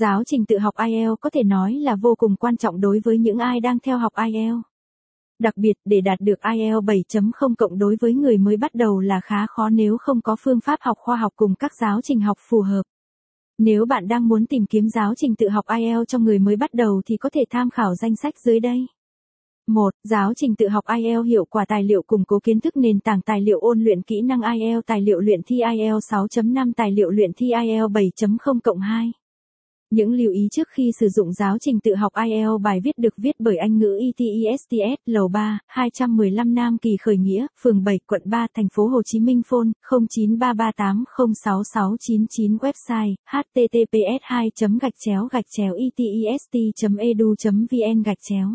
Giáo trình tự học IELTS có thể nói là vô cùng quan trọng đối với những ai đang theo học IELTS. Đặc biệt, để đạt được IELTS 7.0 cộng đối với người mới bắt đầu là khá khó nếu không có phương pháp học khoa học cùng các giáo trình học phù hợp. Nếu bạn đang muốn tìm kiếm giáo trình tự học IELTS cho người mới bắt đầu thì có thể tham khảo danh sách dưới đây. 1. Giáo trình tự học IELTS hiệu quả tài liệu củng cố kiến thức nền tảng tài liệu ôn luyện kỹ năng IELTS tài liệu luyện thi IELTS 6.5 tài liệu luyện thi IELTS 7.0 cộng 2. Những lưu ý trước khi sử dụng giáo trình tự học IELTS bài viết được viết bởi Anh ngữ ETESTS, Lầu 3, 215 Nam Kỳ Khởi Nghĩa, phường 7, quận 3, thành phố Hồ Chí Minh phone 0933806699 website https 2 gạch chéo gạch chéo etest edu vn gạch chéo.